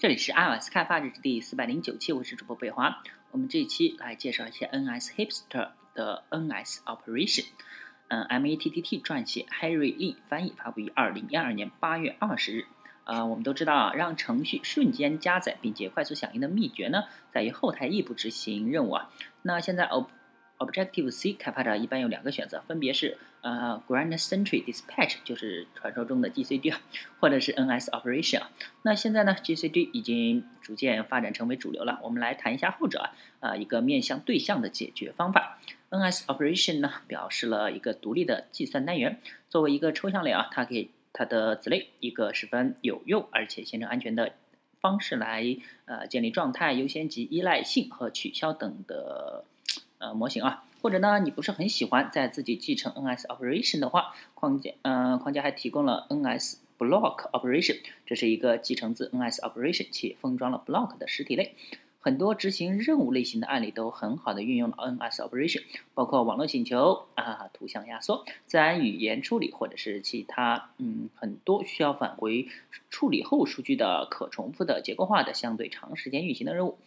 这里是 iOS 开发日志第四百零九期，我是主播北华。我们这一期来介绍一下 NS Hipster 的 NS Operation。嗯，MATTT 撰写，Harry Lee 翻译，发布于二零一二年八月二十日。呃，我们都知道啊，让程序瞬间加载并且快速响应的秘诀呢，在于后台异步执行任务啊。那现在 O Objective C 开发者一般有两个选择，分别是呃 Grand Century Dispatch，就是传说中的 GCD 啊，或者是 NS Operation。那现在呢，GCD 已经逐渐发展成为主流了。我们来谈一下后者啊，啊一个面向对象的解决方法。NS Operation 呢，表示了一个独立的计算单元，作为一个抽象类啊，它给它的子类一个十分有用而且形成安全的方式来呃建立状态、优先级、依赖性和取消等的。呃，模型啊，或者呢，你不是很喜欢在自己继承 NS operation 的话，框架，嗯，框架还提供了 NS block operation，这是一个继承自 NS operation 且封装了 block 的实体类。很多执行任务类型的案例都很好的运用了 NS operation，包括网络请求啊、图像压缩、自然语言处理，或者是其他，嗯，很多需要返回处理后数据的可重复的结构化的相对长时间运行的任务。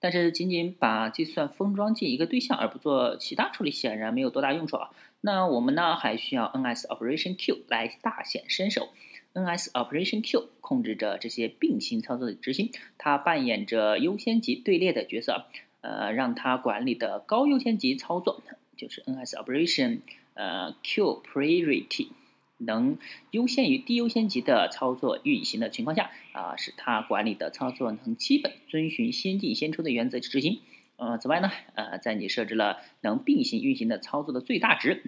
但是仅仅把计算封装进一个对象而不做其他处理，显然没有多大用处啊。那我们呢还需要 NS Operation Q 来大显身手。NS Operation Q 控制着这些并行操作的执行，它扮演着优先级队列的角色，呃，让它管理的高优先级操作就是 NS Operation 呃 Q Priority。能优先于低优先级的操作运行的情况下，啊，使它管理的操作能基本遵循先进先出的原则执行。呃，此外呢，呃，在你设置了能并行运行的操作的最大值，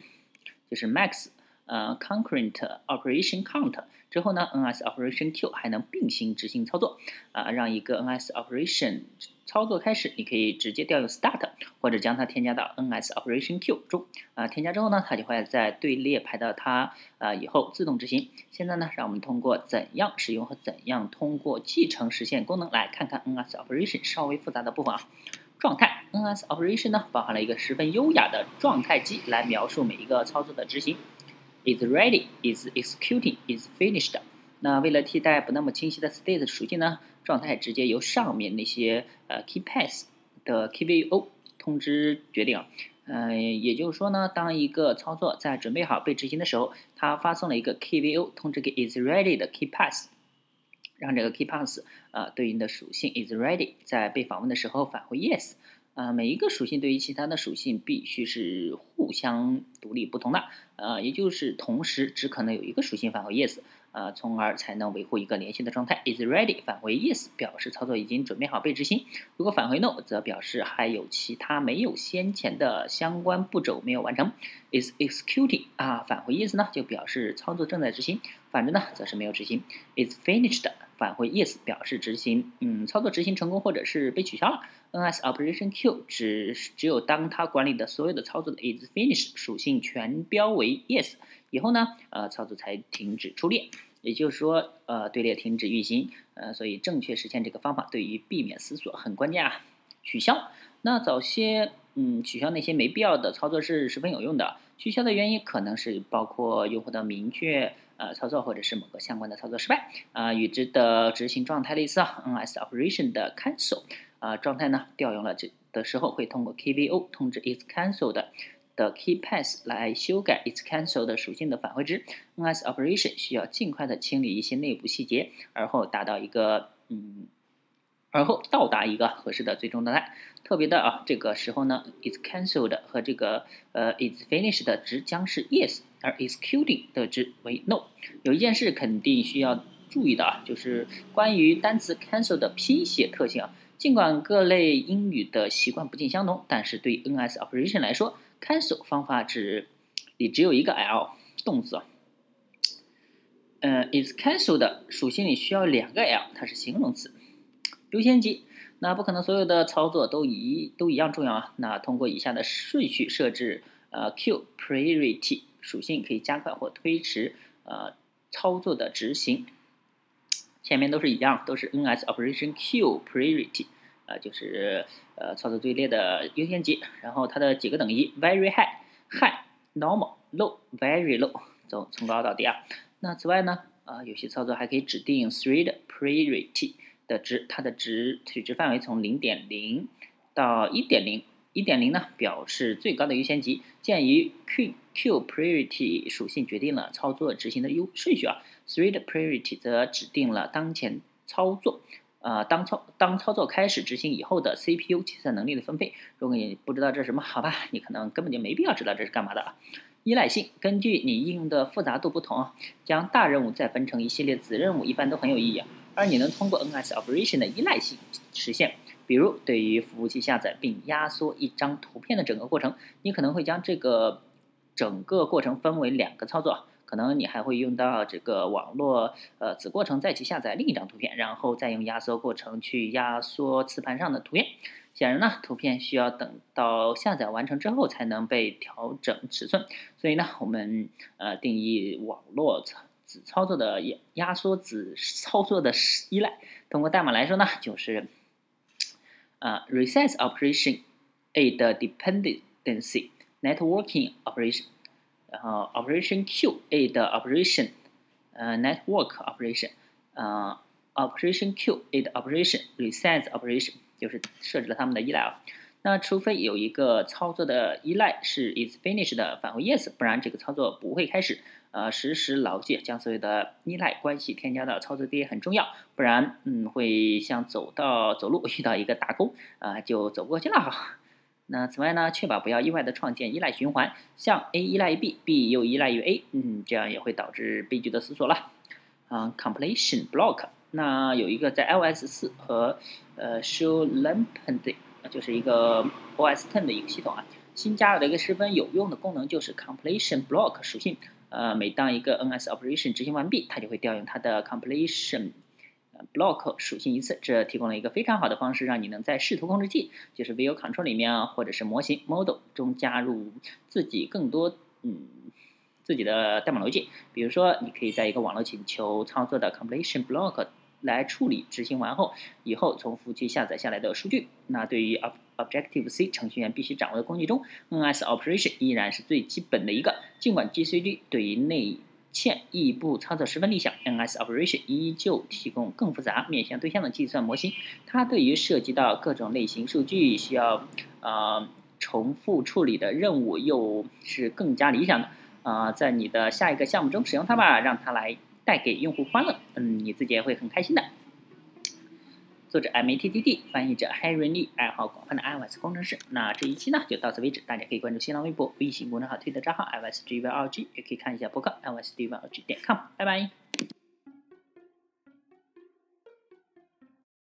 就是 max，呃，concurrent operation count 之后呢，NS operation Q 还能并行执行操作，啊，让一个 NS operation 操作开始，你可以直接调用 start，或者将它添加到 NS Operation Q 中。啊，添加之后呢，它就会在队列排到它啊以后自动执行。现在呢，让我们通过怎样使用和怎样通过继承实现功能来看看 NS Operation 稍微复杂的部分啊。状态 NS Operation 呢，包含了一个十分优雅的状态机来描述每一个操作的执行。Is ready, is executing, is finished。那为了替代不那么清晰的 state 属性呢？状态直接由上面那些呃 key pass 的 KVO 通知决定，嗯，也就是说呢，当一个操作在准备好被执行的时候，它发送了一个 KVO 通知给 is ready 的 key pass，让这个 key pass 呃对应的属性 is ready 在被访问的时候返回 yes，啊，每一个属性对于其他的属性必须是互相独立不同的，呃，也就是同时只可能有一个属性返回 yes。呃，从而才能维护一个连续的状态。Is ready 返回 yes 表示操作已经准备好被执行。如果返回 no 则表示还有其他没有先前的相关步骤没有完成。Is executing 啊返回 yes 呢就表示操作正在执行，反之呢则是没有执行。Is finished 返回 yes 表示执行，嗯，操作执行成功或者是被取消了。NS Operation Q 只只有当它管理的所有的操作的 is finished 属性全标为 yes。以后呢，呃，操作才停止出列，也就是说，呃，队列停止运行，呃，所以正确实现这个方法对于避免思索很关键啊。取消，那早些，嗯，取消那些没必要的操作是十分有用的。取消的原因可能是包括用户的明确呃操作，或者是某个相关的操作失败啊，与之的执行状态类似啊。NS Operation 的 Cancel 啊状态呢，调用了这的时候会通过 KVO 通知 is cancelled。的 key pass 来修改 is cancel 的属性的返回值。NS operation 需要尽快的清理一些内部细节，而后达到一个嗯，而后到达一个合适的最终状态。特别的啊，这个时候呢，is cancelled 和这个呃 is finished 的值将是 yes，而 executing 的值为 no。有一件事肯定需要注意的啊，就是关于单词 cancel 的拼写特性啊。尽管各类英语的习惯不尽相同，但是对 NS operation 来说，cancel 方法只里只有一个 l 动词，呃，is cancelled 属性里需要两个 l，它是形容词。优先级，那不可能所有的操作都一都一样重要啊。那通过以下的顺序设置，呃，q priority 属性可以加快或推迟呃操作的执行。前面都是一样，都是 NS operation q priority。呃，就是呃操作队列的优先级，然后它的几个等级：very high、high、normal、low、very low，从从高到低啊。那此外呢，啊有些操作还可以指定 thread priority，的值，它的值取值范围从零点零到一点零。一点零呢表示最高的优先级。鉴于 Q Q priority 属性决定了操作执行的优顺序啊，Thread priority 则指定了当前操作。呃，当操当操作开始执行以后的 CPU 计算能力的分配。如果你不知道这是什么，好吧，你可能根本就没必要知道这是干嘛的啊。依赖性根据你应用的复杂度不同啊，将大任务再分成一系列子任务，一般都很有意义啊。而你能通过 NS operation 的依赖性实现。比如，对于服务器下载并压缩一张图片的整个过程，你可能会将这个整个过程分为两个操作。可能你还会用到这个网络呃子过程再去下载另一张图片，然后再用压缩过程去压缩磁盘上的图片。显然呢，图片需要等到下载完成之后才能被调整尺寸。所以呢，我们呃定义网络层子操作的压压缩子操作的依赖，通过代码来说呢，就是呃 recess operation aid dependency networking operation。然后 operation Q aid operation，呃 network operation，呃 operation Q aid operation resize operation 就是设置了他们的依赖啊。那除非有一个操作的依赖是 is finished 的返回 yes，不然这个操作不会开始。呃，时时牢记将所有的依赖关系添加到操作地很重要，不然嗯会像走到走路 遇到一个大沟啊就走不过去了。那此外呢，确保不要意外的创建依赖循环，像 A 依赖于 B，B 又依赖于 A，嗯，这样也会导致悲剧的思索了。啊，completion block，那有一个在 iOS 四和呃 show lampent，就是一个 OS ten 的一个系统啊，新加入的一个十分有用的功能就是 completion block 属性。呃，每当一个 NS operation 执行完毕，它就会调用它的 completion。block 属性一次，这提供了一个非常好的方式，让你能在视图控制器，就是 View Control 里面啊，或者是模型 Model 中加入自己更多嗯自己的代码逻辑。比如说，你可以在一个网络请求操作的 Completion Block 来处理执行完后以后从服务器下载下来的数据。那对于 Objective C 程序员必须掌握的工具中，NS Operation 依然是最基本的一个，尽管 GCD 对于内嵌异步操作十分理想，NS Operation 依旧提供更复杂、面向对象的计算模型。它对于涉及到各种类型数据需要呃重复处理的任务，又是更加理想的。啊，在你的下一个项目中使用它吧，让它来带给用户欢乐。嗯，你自己也会很开心的。作者 M A T T D，翻译者 Harry Lee，爱好广泛的 iOS 工程师。那这一期呢就到此为止，大家可以关注新浪微博、微信公众号、推特账号 iOS G V R G，也可以看一下博客 iOS G V R G 点 com。拜拜。